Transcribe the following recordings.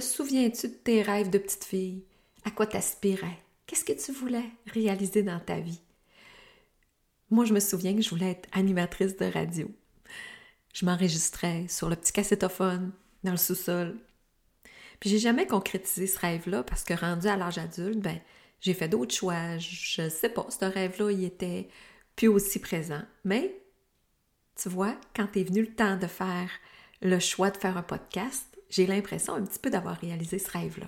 souviens-tu de tes rêves de petite fille? À quoi t'aspirais? Qu'est-ce que tu voulais réaliser dans ta vie? Moi, je me souviens que je voulais être animatrice de radio. Je m'enregistrais sur le petit cassettophone dans le sous-sol. Puis j'ai jamais concrétisé ce rêve-là parce que rendu à l'âge adulte, ben, j'ai fait d'autres choix. Je sais pas, ce rêve-là, il était plus aussi présent. Mais, tu vois, quand est venu le temps de faire le choix de faire un podcast, j'ai l'impression un petit peu d'avoir réalisé ce rêve-là.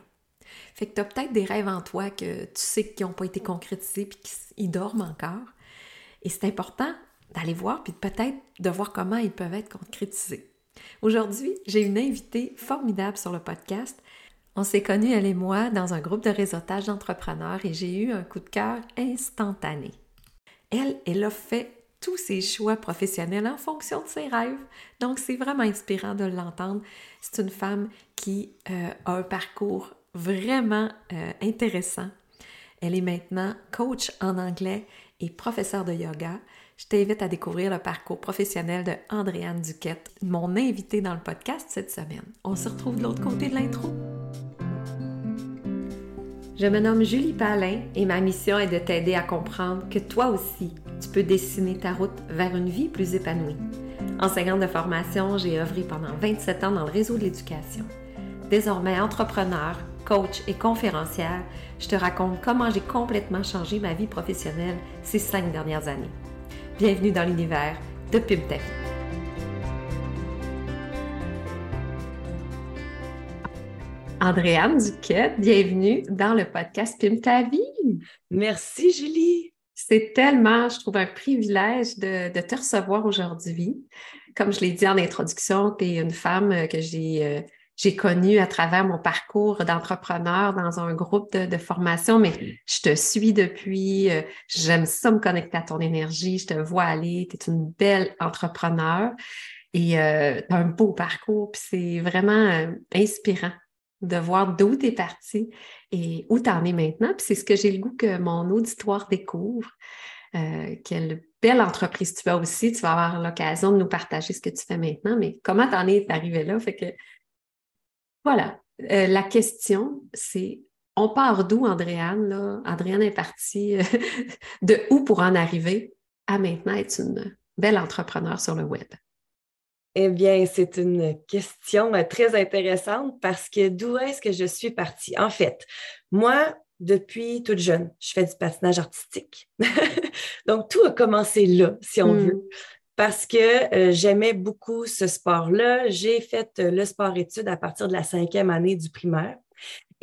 Fait que tu as peut-être des rêves en toi que tu sais qui n'ont pas été concrétisés puis qu'ils dorment encore. Et c'est important d'aller voir puis peut-être de voir comment ils peuvent être concrétisés. Aujourd'hui, j'ai une invitée formidable sur le podcast. On s'est connus, elle et moi, dans un groupe de réseautage d'entrepreneurs et j'ai eu un coup de cœur instantané. Elle, elle a fait tous ses choix professionnels en fonction de ses rêves. Donc, c'est vraiment inspirant de l'entendre. C'est une femme qui euh, a un parcours vraiment euh, intéressant. Elle est maintenant coach en anglais et professeure de yoga. Je t'invite à découvrir le parcours professionnel de Andréane Duquette, mon invitée dans le podcast cette semaine. On se retrouve de l'autre côté de l'intro. Je me nomme Julie Palin et ma mission est de t'aider à comprendre que toi aussi, tu peux dessiner ta route vers une vie plus épanouie. Enseignante de formation, j'ai œuvré pendant 27 ans dans le réseau de l'éducation. Désormais entrepreneur, coach et conférencière, je te raconte comment j'ai complètement changé ma vie professionnelle ces cinq dernières années. Bienvenue dans l'univers de Pub Ta Duquette, bienvenue dans le podcast Pim ta vie. Merci Julie. C'est tellement, je trouve, un privilège de, te recevoir aujourd'hui. Comme je l'ai dit en introduction, tu es une femme que j'ai euh, j'ai connue à travers mon parcours d'entrepreneur dans un groupe de, formation, mais je te suis depuis, euh, j'aime ça me connecter à ton énergie, je te vois aller, tu es une belle entrepreneur et euh, tu as un beau parcours, puis c'est vraiment inspirant de voir d'où tu es parti et où tu en es maintenant. Puis c'est ce que j'ai le goût que mon auditoire découvre. Euh, quelle belle entreprise tu as aussi. Tu vas avoir l'occasion de nous partager ce que tu fais maintenant, mais comment tu en es arrivé là? Fait que voilà. Euh, la question, c'est on part d'où, Andréane? Là? Andréane est partie euh, de où pour en arriver à maintenant être une belle entrepreneur sur le web? Eh bien, c'est une question euh, très intéressante parce que d'où est-ce que je suis partie? En fait, moi, depuis toute jeune, je fais du patinage artistique. Donc, tout a commencé là, si on veut, hmm. parce que euh, j'aimais beaucoup ce sport-là. J'ai fait euh, le sport-études à partir de la cinquième année du primaire.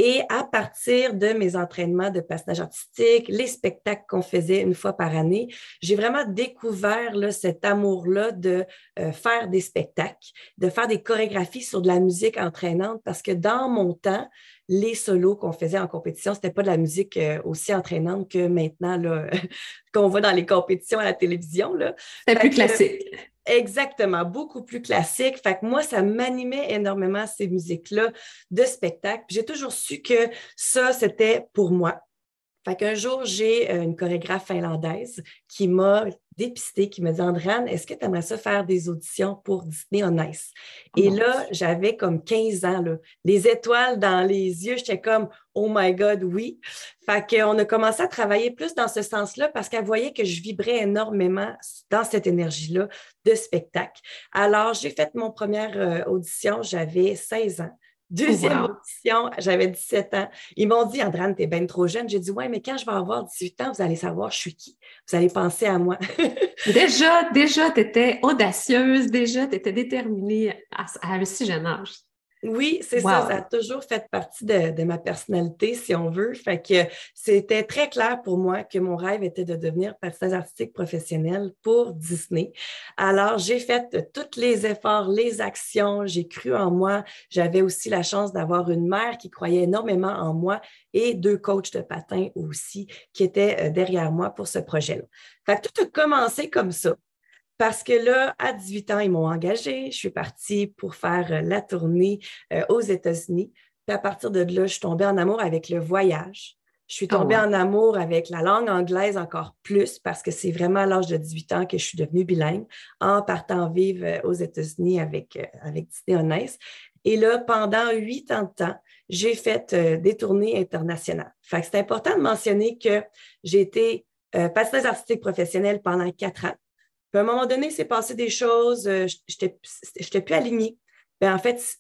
Et à partir de mes entraînements de passage artistique, les spectacles qu'on faisait une fois par année, j'ai vraiment découvert là, cet amour-là de euh, faire des spectacles, de faire des chorégraphies sur de la musique entraînante parce que dans mon temps, les solos qu'on faisait en compétition, c'était pas de la musique euh, aussi entraînante que maintenant, qu'on voit dans les compétitions à la télévision. C'était plus classique. Exactement, beaucoup plus classique. Fait que moi, ça m'animait énormément ces musiques-là de spectacle. J'ai toujours su que ça, c'était pour moi. Fait qu'un jour, j'ai euh, une chorégraphe finlandaise qui m'a dépisté, qui m'a dit Andréane, est-ce que tu aimerais ça faire des auditions pour Disney on Ice? Oh Et là, j'avais comme 15 ans, là, les étoiles dans les yeux, j'étais comme Oh my God, oui. Fait qu'on a commencé à travailler plus dans ce sens-là parce qu'elle voyait que je vibrais énormément dans cette énergie-là de spectacle. Alors, j'ai fait mon première euh, audition, j'avais 16 ans. Deuxième audition, j'avais 17 ans. Ils m'ont dit, Andrane, t'es bien trop jeune. J'ai dit, ouais, mais quand je vais avoir 18 ans, vous allez savoir je suis qui? Vous allez penser à moi. déjà, déjà, tu étais audacieuse, déjà, tu étais déterminée à, à un si jeune âge. Oui, c'est ça. Ça a toujours fait partie de, ma personnalité, si on veut. Fait que c'était très clair pour moi que mon rêve était de devenir patinage artistique professionnel pour Disney. Alors, j'ai fait tous les efforts, les actions. J'ai cru en moi. J'avais aussi la chance d'avoir une mère qui croyait énormément en moi et deux coachs de patin aussi qui étaient euh, derrière moi pour ce projet-là. Fait que tout a commencé comme ça. Parce que là, à 18 ans, ils m'ont engagée. Je suis partie pour faire euh, la tournée euh, aux États-Unis. Puis à partir de là, je suis tombée en amour avec le voyage. Je suis tombée oh, en amour avec la langue anglaise encore plus parce que c'est vraiment à l'âge de 18 ans que je suis devenue bilingue en partant vivre euh, aux États-Unis avec, avec Disney Et là, pendant huit ans de temps, j'ai fait euh, des tournées internationales. Fait que c'est important de mentionner que j'ai été euh, artistique professionnelle pendant quatre ans. Puis à un moment donné, c'est passé des choses, euh, je n'étais plus alignée. Ben, en fait,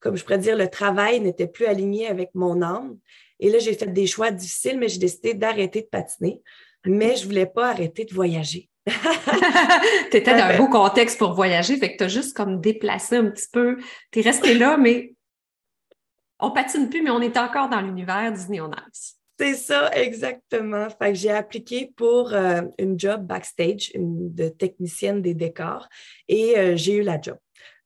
comme je pourrais dire, le travail n'était plus aligné avec mon âme. Et là, j'ai fait des choix difficiles, mais j'ai décidé d'arrêter de patiner. Mais je ne voulais pas arrêter de voyager. tu étais dans un beau contexte pour voyager, fait que tu as juste comme déplacé un petit peu. Tu es resté là, mais on patine plus, mais on est encore dans l'univers Disney on Ice. C'est ça, exactement. Fait que j'ai appliqué pour euh, une job backstage, une de technicienne des décors, et euh, j'ai eu la job.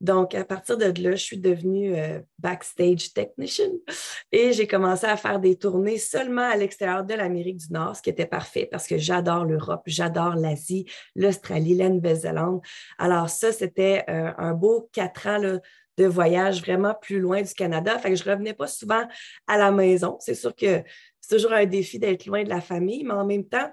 Donc, à partir de là, je suis devenue euh, backstage technician et j'ai commencé à faire des tournées seulement à l'extérieur de l'Amérique du Nord, ce qui était parfait parce que j'adore l'Europe, j'adore l'Asie, l'Australie, la Nouvelle-Zélande. Alors, ça, c'était un beau quatre ans de voyage vraiment plus loin du Canada. Fait que je revenais pas souvent à la maison. C'est sûr que c'est toujours un défi d'être loin de la famille, mais en même temps,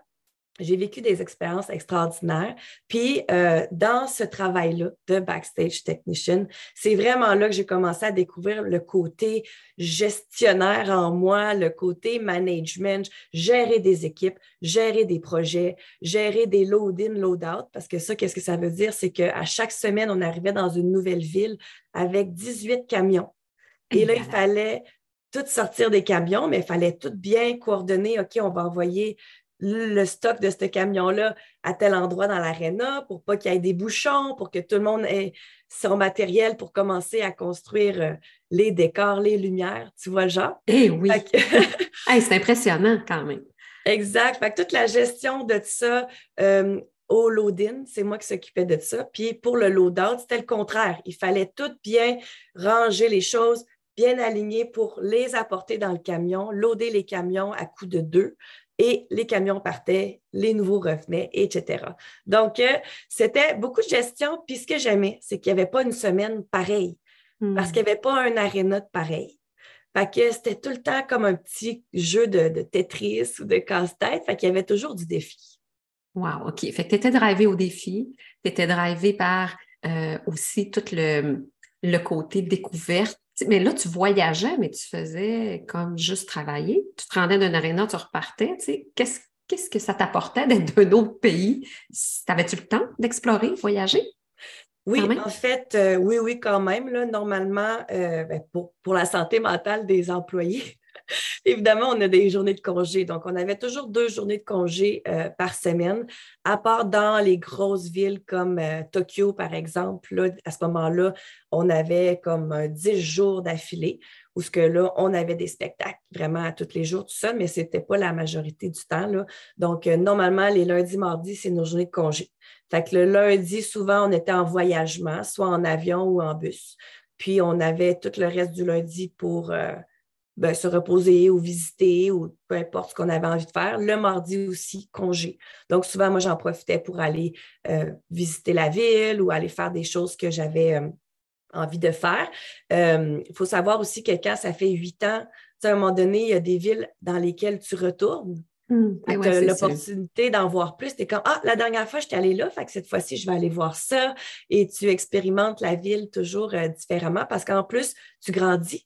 j'ai vécu des expériences extraordinaires. Puis, euh, dans ce travail-là de backstage technician, c'est vraiment là que j'ai commencé à découvrir le côté gestionnaire en moi, le côté management, gérer des équipes, gérer des projets, gérer des load-in, load-out. Parce que ça, qu'est-ce que ça veut dire? C'est qu'à chaque semaine, on arrivait dans une nouvelle ville avec 18 camions. Et là, il fallait tout sortir des camions, mais il fallait tout bien coordonner. OK, on va envoyer le stock de ce camion-là à tel endroit dans l'aréna pour pas qu'il y ait des bouchons, pour que tout le monde ait son matériel pour commencer à construire euh, les décors, les lumières. Tu vois le genre? Eh oui. c'est impressionnant quand même. Exact. Fait que toute la gestion de ça euh, au load-in, c'est moi qui s'occupais de ça. Puis pour le load-out, c'était le contraire. Il fallait tout bien ranger les choses, bien alignées pour les apporter dans le camion, loader les camions à coup de deux et les camions partaient, les nouveaux revenaient, etc. Donc, euh, c'était beaucoup de gestion. Puis ce que j'aimais, c'est qu'il n'y avait pas une semaine pareille, parce hmm. qu'il n'y avait pas un aréna de pareil. Fait que c'était tout le temps comme un petit jeu de, Tetris ou de casse-tête. Fait qu'il y avait toujours du défi. Wow, OK. Fait que tu étais drivé au défi. Tu étais drivé par euh, aussi tout le, le côté découverte mais là, tu voyageais, mais tu faisais comme juste travailler. Tu te rendais d'un aréna, tu repartais. Qu'est-ce, qu'est-ce que ça t'apportait d'être d'un autre pays? T'avais-tu le temps d'explorer, voyager? Oui, en fait, euh, oui, oui, quand même. Là, normalement, euh, ben, pour, pour, la santé mentale des employés, Évidemment, on a des journées de congé. Donc, on avait toujours deux journées de congé euh, par semaine, à part dans les grosses villes comme euh, Tokyo, par exemple. à ce moment-là, on avait comme 10 jours d'affilée où ce que là, on avait des spectacles vraiment à tous les jours, tout ça, mais ce n'était pas la majorité du temps. Là. Donc, euh, normalement, les lundis, mardis, c'est nos journées de congé. Fait que le lundi, souvent, on était en voyagement, soit en avion ou en bus. Puis, on avait tout le reste du lundi pour ben, se reposer ou visiter ou peu importe ce qu'on avait envie de faire. Le mardi aussi, congé. Donc, souvent, moi, j'en profitais pour aller euh, visiter la ville ou aller faire des choses que j'avais euh, envie de faire. Euh, il faut savoir aussi que quand ça fait huit ans, à un moment donné, il y a des villes dans lesquelles tu retournes. Mmh, tu as l'opportunité d'en voir plus. Tu es comme Ah, la dernière fois, j'étais allée là, fait que cette fois-ci, je vais aller voir ça. Et tu expérimentes la ville toujours différemment parce qu'en plus, tu grandis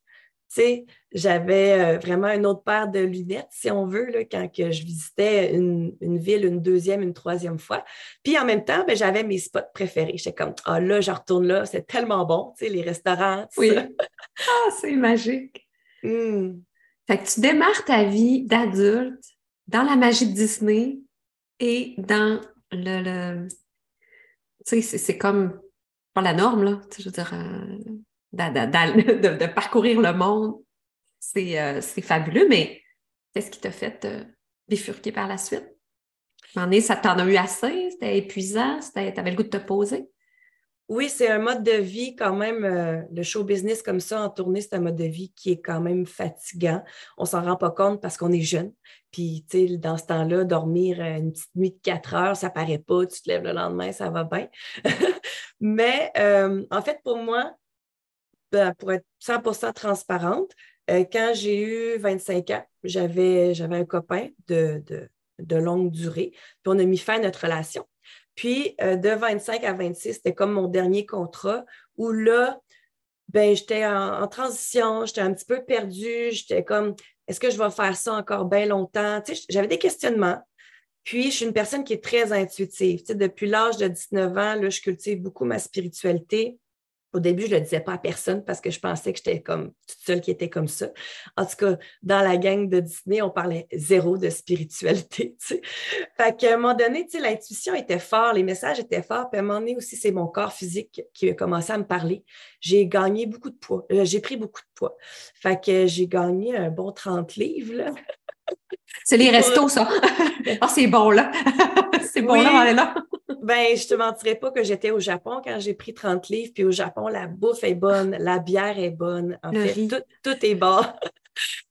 sais, j'avais euh, vraiment une autre paire de lunettes, si on veut, là, quand que je visitais une, ville une deuxième, une troisième fois. Puis en même temps, ben, j'avais mes spots préférés. J'étais comme, ah là, je retourne là, c'est tellement bon, tu sais, les restaurants. oui. ah, c'est magique. Mmh. Fait que tu démarres ta vie d'adulte dans la magie de Disney et dans le. Tu sais, c'est comme pas la norme, là. Je veux dire, euh, de, parcourir le monde, euh, c'est fabuleux, mais qu'est-ce qui t'a fait euh, bifurquer par la suite? ça t'en a eu assez? C'était épuisant? T'avais le goût de te poser? Oui, c'est un mode de vie quand même, euh, le show business comme ça en tournée, c'est un mode de vie qui est quand même fatigant. On s'en rend pas compte parce qu'on est jeune. Puis, tu sais, dans ce temps-là, dormir une petite nuit de quatre heures, ça paraît pas. Tu te lèves le lendemain, ça va bien. Mais en fait, pour moi, pour être 100% transparente, euh, quand j'ai eu 25 ans, j'avais, j'avais un copain de, longue durée, puis on a mis fin à notre relation. Puis euh, de 25 à 26, c'était comme mon dernier contrat où là, ben, j'étais en, transition, j'étais un petit peu perdue, j'étais comme, est-ce que je vais faire ça encore bien longtemps? j'avais des questionnements. Puis, je suis une personne qui est très intuitive. depuis l'âge de 19 ans, là, je cultive beaucoup ma spiritualité. Au début, je ne le disais pas à personne parce que je pensais que j'étais comme toute seule qui était comme ça. En tout cas, dans la gang de Disney, on parlait zéro de spiritualité. Fait qu'à un moment donné, l'intuition était forte, les messages étaient forts. Puis à un moment donné aussi, c'est mon corps physique qui a commencé à me parler. J'ai gagné beaucoup de poids. Euh, j'ai pris beaucoup de poids. Fait que j'ai gagné un bon 30 livres. C'est les restos, ça. Ah, c'est bon, là. c'est bon, là, on là. ben, je te mentirais pas que j'étais au Japon quand j'ai pris 30 livres. Puis au Japon, la bouffe est bonne, la bière est bonne. En fait, tout, est bon.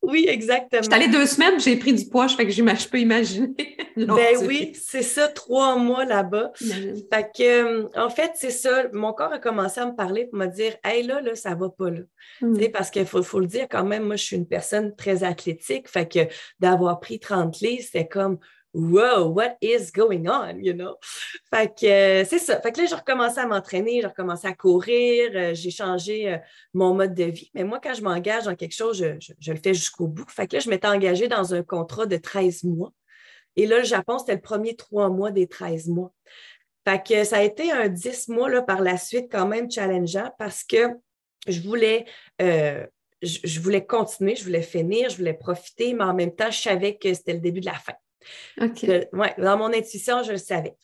Oui, exactement. J'étais allée deux semaines, j'ai pris du poids, je, fais que je peux imaginer. ben oui, c'est ça, trois mois là-bas. Fait que, euh, en fait, c'est ça. Mon corps a commencé à me parler pour me dire Hey, là, là, ça va pas là. Mm. Parce qu'il faut, faut, le dire quand même, moi, je suis une personne très athlétique. Fait que d'avoir pris 30 livres, c'est comme Wow, what is going on, you know? Fait que euh, c'est ça. Fait que là, j'ai recommencé à m'entraîner, j'ai recommencé à courir, euh, j'ai changé euh, mon mode de vie. Mais moi, quand je m'engage dans quelque chose, je, le fais jusqu'au bout. Fait que là, je m'étais engagée dans un contrat de 13 mois. Et là, le Japon, c'était le premier trois mois des 13 mois. Fait que ça a été un 10 mois là, par la suite quand même challengeant parce que je voulais, je voulais continuer, je voulais finir, je voulais profiter, mais en même temps, je savais que c'était le début de la fin dans mon intuition, je le savais.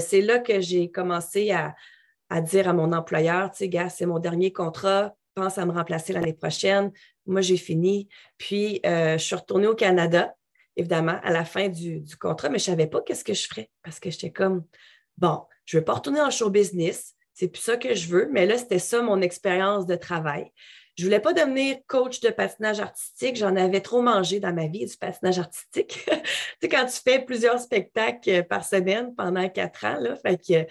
C'est là que j'ai commencé à, dire à mon employeur, tu sais, c'est mon dernier contrat, pense à me remplacer l'année prochaine. Moi, j'ai fini. Puis, euh, je suis retournée au Canada, évidemment, à la fin du, contrat, mais je ne savais pas qu'est-ce que je ferais parce que j'étais comme, bon, je ne veux pas retourner en show business, c'est plus ça que je veux, mais là, c'était ça mon expérience de travail. Je ne voulais pas devenir coach de patinage artistique. J'en avais trop mangé dans ma vie du patinage artistique. tu sais, quand tu fais plusieurs spectacles euh, par semaine pendant quatre ans, là, fait que,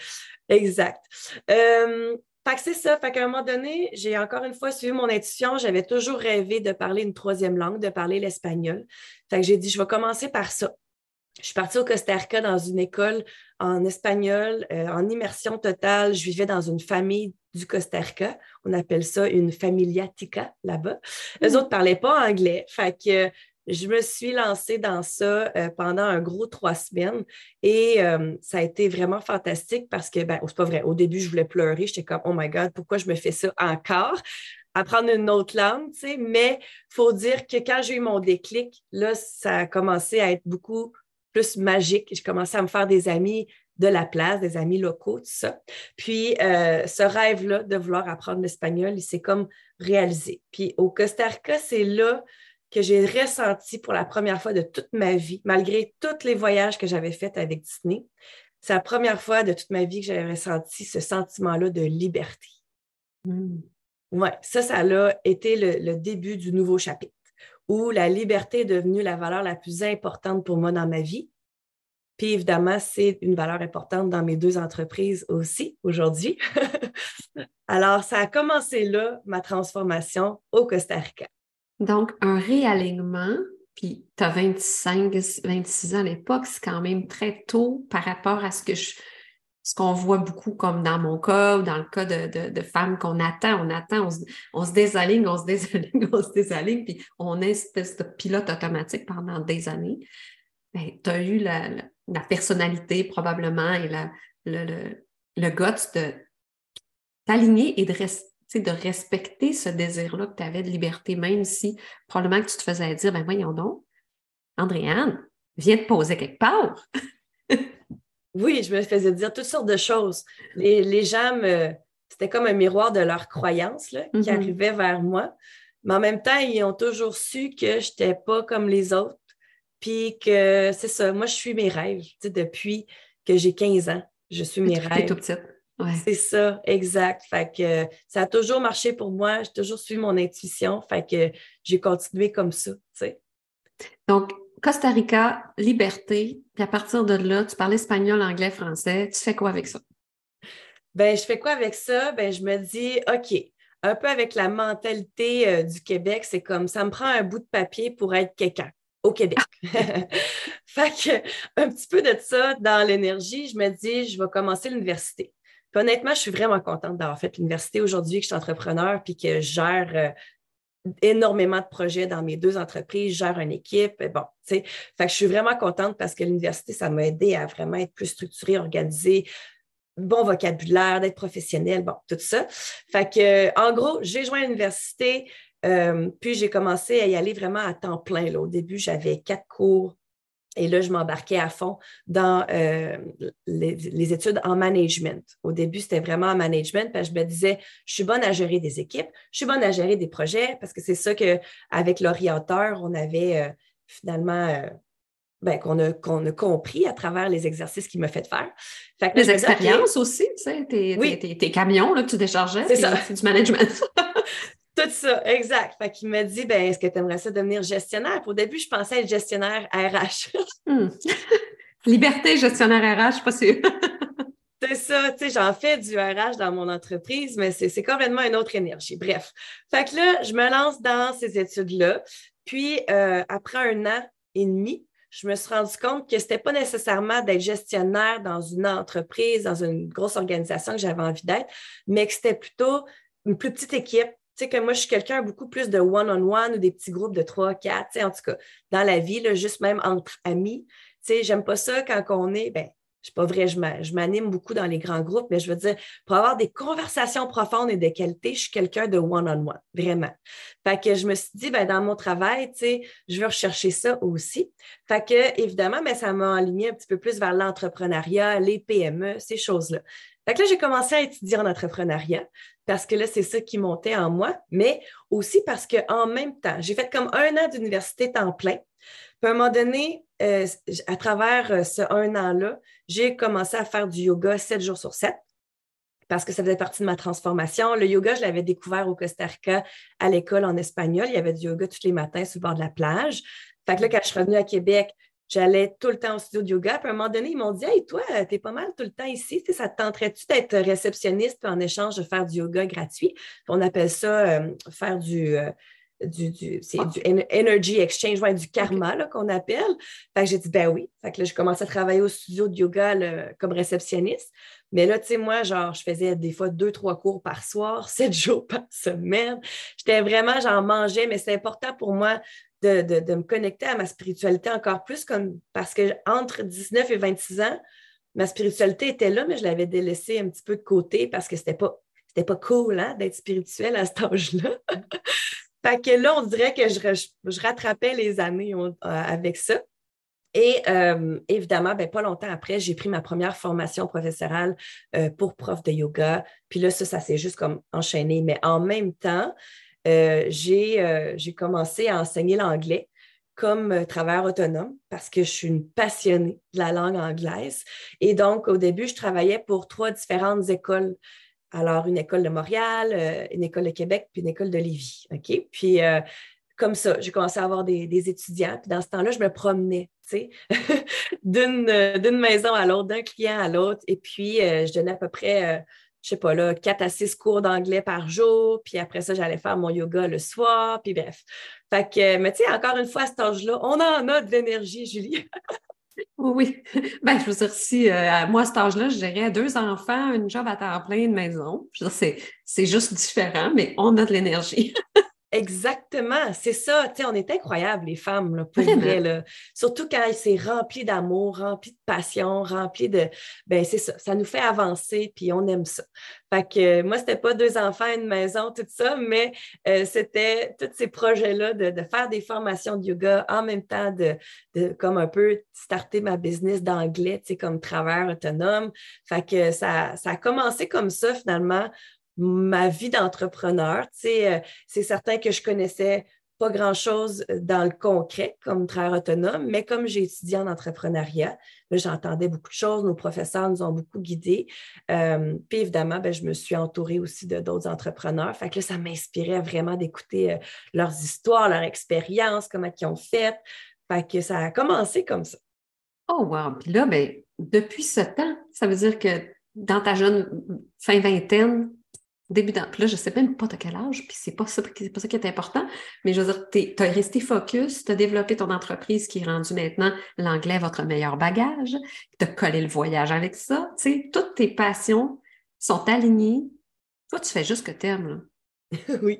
exact. Euh, fait que c'est ça. Fait qu'à un moment donné, j'ai encore une fois suivi mon intuition. J'avais toujours rêvé de parler une troisième langue, de parler l'espagnol. Fait que j'ai dit, je vais commencer par ça. Je suis partie au Costa Rica dans une école en espagnol, euh, en immersion totale. Je vivais dans une famille du Costa Rica. On appelle ça une familiatica là-bas. Les hmm. autres ne parlaient pas anglais. Fait que je me suis lancée dans ça euh, pendant un gros trois semaines et euh, ça a été vraiment fantastique parce que, ben, c'est pas vrai, au début, je voulais pleurer. J'étais comme, oh my God, pourquoi je me fais ça encore? Apprendre une autre langue, tu sais. Mais il faut dire que quand j'ai eu mon déclic, là, ça a commencé à être beaucoup plus magique. J'ai commencé à me faire des amis de la place, des amis locaux, tout ça. Puis euh, ce rêve-là de vouloir apprendre l'espagnol, il s'est comme réalisé. Puis au Costa Rica, c'est là que j'ai ressenti pour la première fois de toute ma vie, malgré tous les voyages que j'avais faits avec Disney, c'est la première fois de toute ma vie que j'avais ressenti ce sentiment-là de liberté. Hmm. Oui, ça, ça a été le début du nouveau chapitre où la liberté est devenue la valeur la plus importante pour moi dans ma vie. Puis évidemment, c'est une valeur importante dans mes deux entreprises aussi aujourd'hui. Alors, ça a commencé là, ma transformation au Costa Rica. Donc, un réalignement, puis tu as 25, 26 ans à l'époque, c'est quand même très tôt par rapport à ce que je, ce qu'on voit beaucoup comme dans mon cas ou dans le cas de, femmes qu'on attend, on attend, on se, on se, désaligne, on se désaligne, on se désaligne, puis on est espèce de pilote automatique pendant des années. Ben, tu as eu la, personnalité probablement et la, le, le, le guts de t'aligner et de, de respecter ce désir-là que tu avais de liberté, même si probablement que tu te faisais dire, ben voyons donc, Andréane, viens te poser quelque part. Oui, je me faisais dire toutes sortes de choses. Les, gens, me, c'était comme un miroir de leurs croyances qui arrivait vers moi. Mais en même temps, ils ont toujours su que je n'étais pas comme les autres. Puis que c'est ça, moi, je suis mes rêves. depuis que j'ai 15 ans, je suis mes rêves. tout petite. C'est ça, exact. Fait que ça a toujours marché pour moi. J'ai toujours suivi mon intuition. Fait que j'ai continué comme ça. Donc, Costa Rica, liberté, puis à partir de là, tu parles espagnol, anglais, français. Tu fais quoi avec ça? Ben, je fais quoi avec ça? Ben, je me dis, OK, un peu avec la mentalité euh, du Québec, c'est comme ça me prend un bout de papier pour être quelqu'un au Québec. fait que un petit peu de ça dans l'énergie, je me dis, je vais commencer l'université. honnêtement, je suis vraiment contente d'avoir fait l'université aujourd'hui, que je suis entrepreneur, puis que je gère euh, énormément de projets dans mes deux entreprises, je gère une équipe. Bon, tu sais, fait que je suis vraiment contente parce que l'université, ça m'a aidé à vraiment être plus structurée, organisée, bon vocabulaire, d'être professionnel, bon, tout ça. Fait que, en gros, j'ai joint l'université, euh, puis j'ai commencé à y aller vraiment à temps plein. Là. Au début, j'avais quatre cours et là, je m'embarquais à fond dans euh, les, études en management. Au début, c'était vraiment en management parce que je me disais, je suis bonne à gérer des équipes, je suis bonne à gérer des projets parce que c'est ça qu'avec l'orienteur, on avait euh, finalement ben, qu'on a, a compris à travers les exercices qu'il m'a fait faire. Fait les expériences aussi, tu sais, tes, camions là, que tu déchargeais, c'est du management. Tout ça, exact. Fait qu'il m'a dit, ben, est-ce que tu aimerais ça devenir gestionnaire? au début, je pensais être gestionnaire RH. Hmm. Liberté, gestionnaire RH, pas sûr. c'est ça, tu sais, j'en fais du RH dans mon entreprise, mais c'est complètement une autre énergie. Bref. Fait que là, je me lance dans ces études-là. Puis, euh, après un an et demi, je me suis rendu compte que ce n'était pas nécessairement d'être gestionnaire dans une entreprise, dans une grosse organisation que j'avais envie d'être, mais que c'était plutôt une plus petite équipe. Tu sais, que moi, je suis quelqu'un beaucoup plus de one-on-one ou des petits groupes de trois, quatre, tu sais, en tout cas, dans la vie, juste même entre amis. Tu sais, j'aime pas ça quand on est, ben, c'est pas vrai, je m'anime beaucoup dans les grands groupes, mais je veux dire, pour avoir des conversations profondes et de qualité, je suis quelqu'un de one-on-one, vraiment. Fait que je me suis dit, ben, dans mon travail, tu sais, je veux rechercher ça aussi. Fait que, évidemment, mais ben, ça m'a aligné un petit peu plus vers l'entrepreneuriat, les PME, ces choses-là. Fait là, j'ai commencé à étudier en entrepreneuriat parce que là, c'est ça qui montait en moi, mais aussi parce qu'en même temps, j'ai fait comme un an d'université temps plein. Puis à un moment donné, euh, à travers euh, ce un an-là, j'ai commencé à faire du yoga sept jours sur sept parce que ça faisait partie de ma transformation. Le yoga, je l'avais découvert au Costa Rica à l'école en espagnol. Il y avait du yoga tous les matins sur le bord de la plage. Fait que là, quand je suis revenue à Québec, j'allais tout le temps au studio de yoga. Puis à un moment donné, ils m'ont dit Hey, toi, t'es pas mal tout le temps ici. ça te tenterait-tu d'être réceptionniste puis en échange de faire du yoga gratuit? on appelle ça euh, faire du du, c'est du energy exchange, du karma qu'on appelle. Fait que j'ai dit, ben oui. Fait que là, j'ai commencé à travailler au studio de yoga comme réceptionniste. Mais là, tu sais, moi, genre, je faisais des fois deux, trois cours par soir, sept jours par semaine. J'étais vraiment, j'en mangeais, mais c'est important pour moi de, me connecter à ma spiritualité encore plus, comme parce que entre 19 et 26 ans, ma spiritualité était là, mais je l'avais délaissée un petit peu de côté parce que c'était pas pas cool hein, d'être spirituel à cet âge-là. Fait que là, on dirait que je, rattrapais les années euh, avec ça. Et euh, évidemment, ben, pas longtemps après, j'ai pris ma première formation professorale euh, pour prof de yoga. Puis là, ça, ça s'est juste comme enchaîné. Mais en même temps, j'ai commencé à enseigner l'anglais comme travailleur autonome parce que je suis une passionnée de la langue anglaise. Et donc, au début, je travaillais pour trois différentes écoles alors, une école de Montréal, euh, une école de Québec, puis une école de Lévis. Puis, euh, comme ça, j'ai commencé à avoir des, étudiants. Puis, dans ce temps-là, je me promenais, tu sais, euh, d'une maison à l'autre, d'un client à l'autre. Et puis, je donnais à peu près, je sais pas, là, quatre à six cours d'anglais par jour. Puis après ça, j'allais faire mon yoga le soir. Puis bref. Fait mais tu sais, encore une fois, à cet âge-là, on en a de l'énergie, Julie. Oui, ben, je veux dire, si euh, moi, à cet âge-là, je dirais deux enfants, une job à temps plein, une maison. Je veux dire, c'est juste différent, mais on a de l'énergie. Exactement, c'est ça. Tu sais, on est incroyables, les femmes, là, pour vrai. Là. Surtout quand c'est rempli d'amour, rempli de passion, rempli de. Ben, c'est ça. Ça nous fait avancer, puis on aime ça. Fait que moi, c'était pas deux enfants, une maison, tout ça, mais euh, c'était tous ces projets-là de, de, faire des formations de yoga en même temps de, de comme un peu starter ma business d'anglais, tu sais, comme travailleur autonome. Fait que ça, ça a commencé comme ça, finalement ma vie d'entrepreneur. Euh, c'est certain que je connaissais pas grand-chose dans le concret comme travailleur autonome, mais comme j'ai étudié en entrepreneuriat, j'entendais beaucoup de choses, nos professeurs nous ont beaucoup guidés. Euh, puis évidemment, ben, je me suis entourée aussi de d'autres entrepreneurs. Fait que là, ça m'inspirait vraiment d'écouter euh, leurs histoires, leurs expériences, comment ils ont fait. Fait que ça a commencé comme ça. Oh wow! Puis là, ben, depuis ce temps, ça veut dire que dans ta jeune fin vingtaine, débutant. Puis là, je ne sais même pas à quel âge, puis c'est pas ça, c'est pas ça qui est important, mais je veux dire, tu as resté focus, tu as développé ton entreprise qui est rendue maintenant l'anglais votre meilleur bagage, tu as collé le voyage avec ça, tu sais, toutes tes passions sont alignés, toi, tu fais juste ce que t'aimes, oui.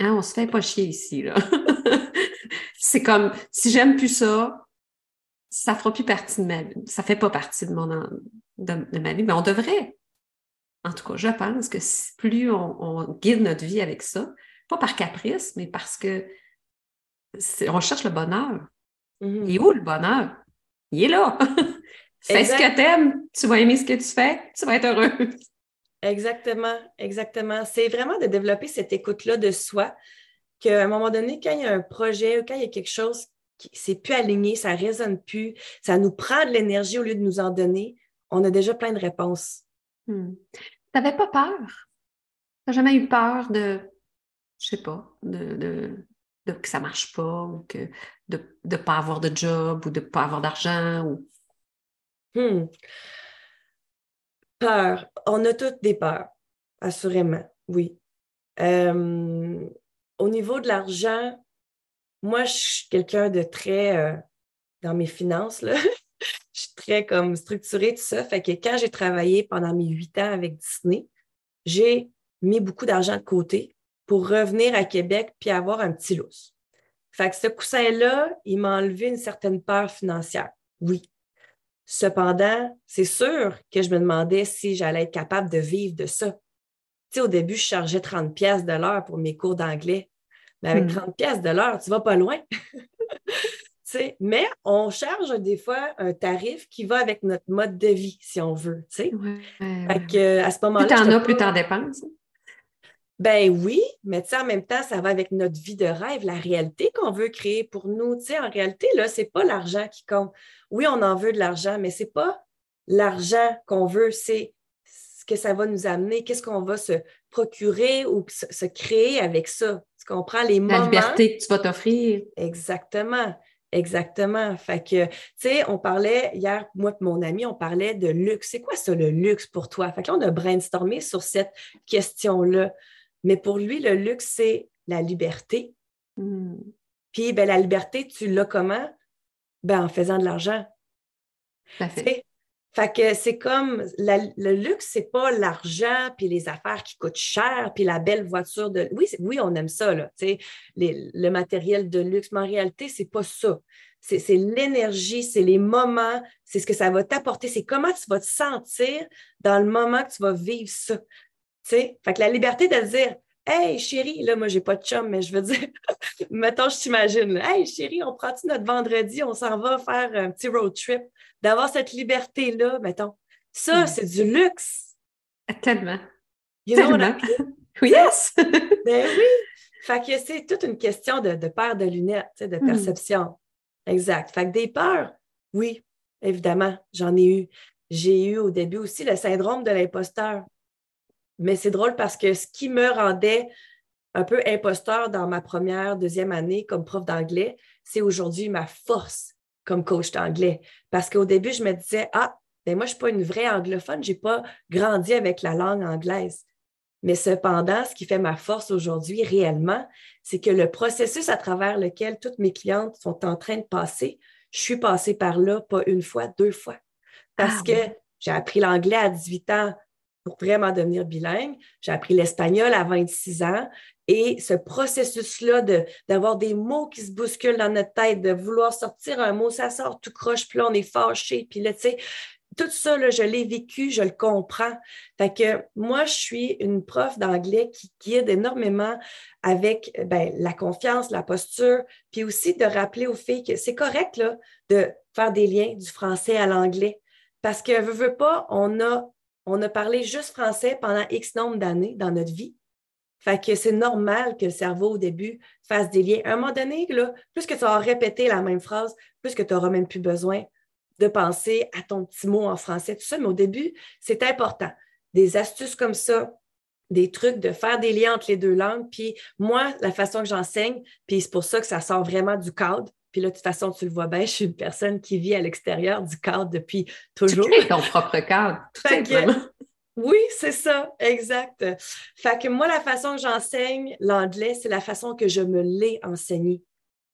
Hein, on se fait pas chier ici, là. c'est comme, si j'aime plus ça, ça fera plus partie de ma vie. Ça fait pas partie de mon, de, ma vie, mais on devrait. En tout cas, je pense que plus on, guide notre vie avec ça, pas par caprice, mais parce que on cherche le bonheur. Mm-hmm. Il est où le bonheur? Il est là. fais ce que tu aimes, tu vas aimer ce que tu fais, tu vas être heureux. Exactement, exactement. C'est vraiment de développer cette écoute-là de soi, qu'à un moment donné, quand il y a un projet ou quand il y a quelque chose qui c'est plus aligné, ça ne résonne plus, ça nous prend de l'énergie au lieu de nous en donner, on a déjà plein de réponses. Hmm. Tu n'avais pas peur? Tu n'as jamais eu peur de, je sais pas, de, que ça marche pas ou que, de ne pas avoir de job ou de ne pas avoir d'argent? Ou... Hmm. Peur. On a toutes des peurs, assurément, oui. Euh, au niveau de l'argent, moi, je suis quelqu'un de très euh, dans mes finances, là. Très comme structurée, tout ça. Fait que quand j'ai travaillé pendant mes huit ans avec Disney, j'ai mis beaucoup d'argent de côté pour revenir à Québec puis avoir un petit lousse. Fait que ce coussin-là, il m'a enlevé une certaine peur financière. Oui. Cependant, c'est sûr que je me demandais si j'allais être capable de vivre de ça. Tu sais, au début, je chargeais 30 pièces de l'heure pour mes cours d'anglais. Mais avec 30 hmm. pièces de l'heure, tu vas pas loin. mais on charge des fois un tarif qui va avec notre mode de vie, si on veut. fait que, à ce moment-là. Plus t'en as, plus t'en dépenses. Ben oui, mais en même temps, ça va avec notre vie de rêve, la réalité qu'on veut créer pour nous. en réalité, là, c'est pas l'argent qui compte. Oui, on en veut de l'argent, mais c'est pas l'argent qu'on veut, c'est ce que ça va nous amener, qu'est-ce qu'on va se procurer ou se, créer avec ça. Tu comprends? Les moments. La liberté que tu vas t'offrir. Exactement. Exactement. Fait que, tu sais, on parlait hier, moi et mon ami, on parlait de luxe. C'est quoi ça, le luxe pour toi? Fait que là, on a brainstormé sur cette question-là. Mais pour lui, le luxe, c'est la liberté. Hmm. Puis, ben, la liberté, tu l'as comment? Ben, en faisant de l'argent. Fait. Fait que c'est comme le luxe, c'est pas l'argent puis les affaires qui coûtent cher puis la belle voiture de. Oui, oui, on aime ça, là, le matériel de luxe, mais en réalité, c'est pas ça. C'est l'énergie, c'est les moments, c'est ce que ça va t'apporter, c'est comment tu vas te sentir dans le moment que tu vas vivre ça. Fait que la liberté de dire Hey chérie, là, moi, j'ai pas de chum, mais je veux dire, mettons, je t'imagine, Hey chérie, on prend-tu notre vendredi, on s'en va faire un petit road trip, d'avoir cette liberté-là, mettons. Ça, c'est du luxe. Tellement. Tellement. oui. Yes! ben oui. Fait que c'est toute une question de, de paire de lunettes, de hmm. perception. Exact. Fait que des peurs, oui, évidemment, j'en ai eu. J'ai eu au début aussi le syndrome de l'imposteur. Mais c'est drôle parce que ce qui me rendait un peu imposteur dans ma première, deuxième année comme prof d'anglais, c'est aujourd'hui ma force comme coach d'anglais. Parce qu'au début, je me disais, ah, ben moi, je ne suis pas une vraie anglophone, je n'ai pas grandi avec la langue anglaise. Mais cependant, ce qui fait ma force aujourd'hui réellement, c'est que le processus à travers lequel toutes mes clientes sont en train de passer, je suis passée par là pas une fois, deux fois. Parce ah que j'ai appris l'anglais à 18 ans pour vraiment devenir bilingue. J'ai appris l'espagnol à 26 ans. Et ce processus-là d'avoir des mots qui se bousculent dans notre tête, de vouloir sortir un mot, ça sort tout croche, puis là, on est fâché. Puis là, tu sais, tout ça, là, je l'ai vécu, je le comprends. Fait que moi, je suis une prof d'anglais qui guide énormément avec ben, la confiance, la posture, puis aussi de rappeler aux filles que c'est correct là, de faire des liens du français à l'anglais. Parce que, veut, veut pas, on a on a parlé juste français pendant X nombre d'années dans notre vie. Fait que c'est normal que le cerveau, au début, fasse des liens. À un moment donné, là, plus que tu auras répété la même phrase, plus que tu n'auras même plus besoin de penser à ton petit mot en français, tout ça. Mais au début, c'est important. Des astuces comme ça, des trucs de faire des liens entre les deux langues. Puis moi, la façon que j'enseigne, puis c'est pour ça que ça sort vraiment du cadre, puis là, de toute façon, tu le vois bien, je suis une personne qui vit à l'extérieur du cadre depuis toujours. Tu crées ton propre cadre, tout simplement. Oui, c'est ça, exact. Fait que moi, la façon que j'enseigne l'anglais, c'est la façon que je me l'ai enseigné.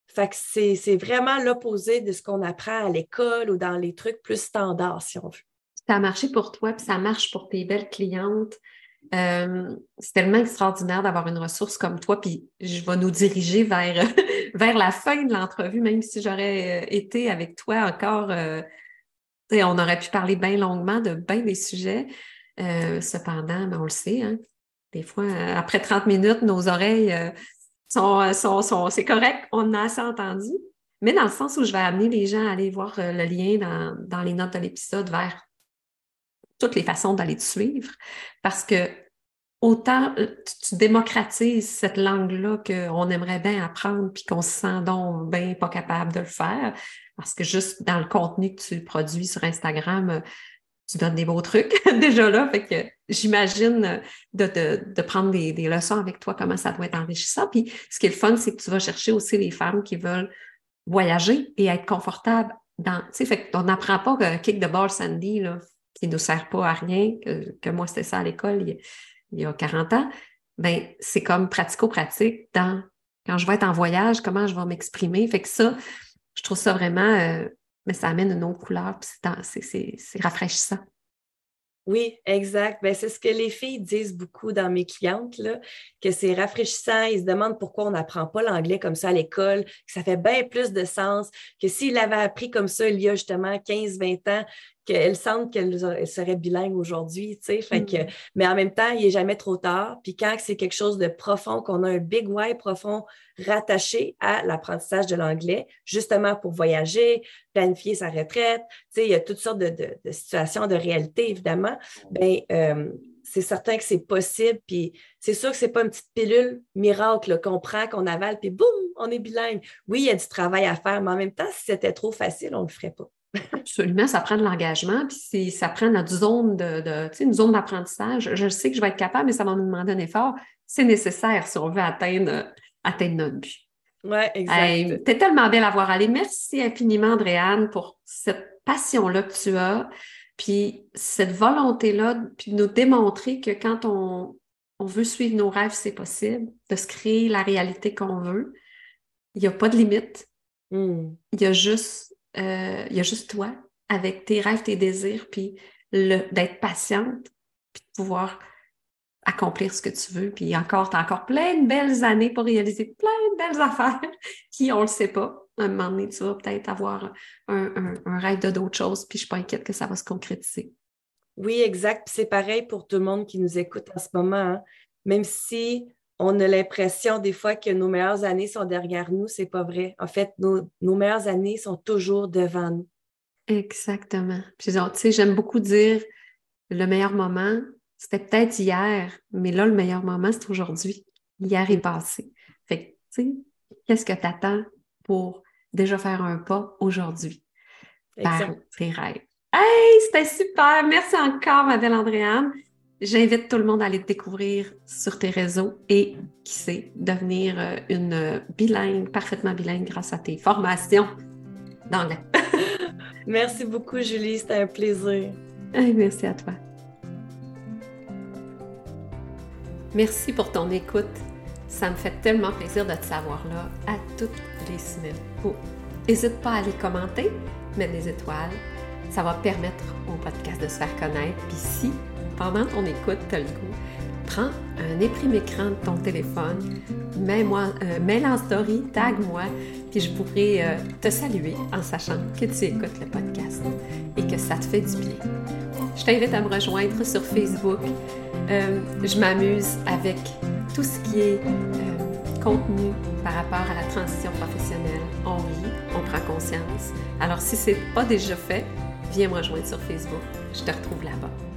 Fait que c'est vraiment l'opposé de ce qu'on apprend à l'école ou dans les trucs plus standards, si on veut. ça a marché pour toi, puis ça marche pour tes belles clientes. Euh, c'est tellement extraordinaire d'avoir une ressource comme toi, puis je vais nous diriger vers, la fin de l'entrevue, même si j'aurais euh, été avec toi encore. Euh, on aurait pu parler bien longuement de bien des sujets. Cependant, ben, on le sait, hein, des fois, après 30 minutes, nos oreilles sont, sont, sont c'est correct, on a assez entendu. Mais dans le sens où je vais amener les gens à aller voir le lien dans, dans les notes de l'épisode vers toutes les façons d'aller te suivre parce que autant euh, tu, démocratises cette langue-là qu'on aimerait bien apprendre puis qu'on se sent donc bien pas capable de le faire parce que juste dans le contenu que tu produis sur Instagram, euh, tu donnes des beaux trucs déjà là. Fait que j'imagine de, de, prendre des, des, leçons avec toi, comment ça doit être enrichissant. Puis ce qui est le fun, c'est que tu vas chercher aussi les femmes qui veulent voyager et être confortables dans. Tu sais, fait qu'on n'apprend pas que kick the ball Sandy, là, qui ne nous sert pas à rien, que, moi c'était ça à l'école il, y a 40 ans, ben c'est comme pratico-pratique dans quand je vais être en voyage, comment je vais m'exprimer. Fait que ça, je trouve ça vraiment, euh, mais ça amène une autre couleur, c'est rafraîchissant. Oui, exact. Ben, c'est ce que les filles disent beaucoup dans mes clientes, là, que c'est rafraîchissant. Ils se demandent pourquoi on n'apprend pas l'anglais comme ça à l'école, que ça fait bien plus de sens, que s'ils l'avaient appris comme ça il y a justement 15-20 ans, qu'elle sentent qu'elle serait bilingue aujourd'hui, tu sais. Fait que, mm. mais en même temps, il n'est jamais trop tard. Puis quand c'est quelque chose de profond, qu'on a un big why profond rattaché à l'apprentissage de l'anglais, justement pour voyager, planifier sa retraite, tu sais, il y a toutes sortes de, de, situations, de réalités, évidemment. Ben, euh, c'est certain que c'est possible. Puis c'est sûr que c'est pas une petite pilule miracle qu'on prend, qu'on avale, puis boum, on est bilingue. Oui, il y a du travail à faire, mais en même temps, si c'était trop facile, on ne le ferait pas. Absolument, ça prend de l'engagement, puis ça prend notre zone de, une zone d'apprentissage. Je sais que je vais être capable, mais ça va me demander un effort. C'est nécessaire si on veut atteindre, atteindre notre but. Oui, exact. tu es tellement belle à voir aller. Merci infiniment, Andréane, pour cette passion-là que tu as, puis cette volonté-là, puis de nous démontrer que quand on, on veut suivre nos rêves, c'est possible, de se créer la réalité qu'on veut. Il n'y a pas de limite. Hmm. Il y a juste euh, il y a juste toi avec tes rêves, tes désirs, puis d'être patiente, puis de pouvoir accomplir ce que tu veux. Puis encore, tu as encore plein de belles années pour réaliser plein de belles affaires qui, on ne le sait pas. À un moment donné, tu vas peut-être avoir un, rêve de d'autres choses, puis je ne suis pas inquiète que ça va se concrétiser. Oui, exact. C'est pareil pour tout le monde qui nous écoute en ce moment. Hein. Même si on a l'impression des fois que nos meilleures années sont derrière nous. C'est pas vrai. En fait, nos, meilleures années sont toujours devant nous. Exactement. Puis, tu sais, j'aime beaucoup dire le meilleur moment, c'était peut-être hier, mais là, le meilleur moment, c'est aujourd'hui. Hier est passé. Fait que, tu sais, qu'est-ce que tu attends pour déjà faire un pas aujourd'hui? Vers tes rêves? Hey, c'était super! Merci encore, ma belle Andréane. J'invite tout le monde à aller te découvrir sur tes réseaux et, qui sait, devenir euh, une bilingue, parfaitement bilingue grâce à tes formations d'anglais. merci beaucoup, Julie. C'était un plaisir. merci à toi. Merci pour ton écoute. Ça me fait tellement plaisir de te savoir là à toutes les semaines. N'hésite pas à aller commenter, mettre des étoiles. Ça va permettre au podcast de se faire connaître. Puis si pendant ton écoute, tu le goût, prends un éprime écran de ton téléphone, mets-moi, euh, mets en story, tag-moi, puis je pourrai euh, te saluer en sachant que tu écoutes le podcast et que ça te fait du bien. Je t'invite à me rejoindre sur Facebook. Euh, je m'amuse avec tout ce qui est contenu par rapport à la transition professionnelle. On rit, on prend conscience. Alors si ce n'est pas déjà fait, viens me rejoindre sur Facebook. Je te retrouve là-bas.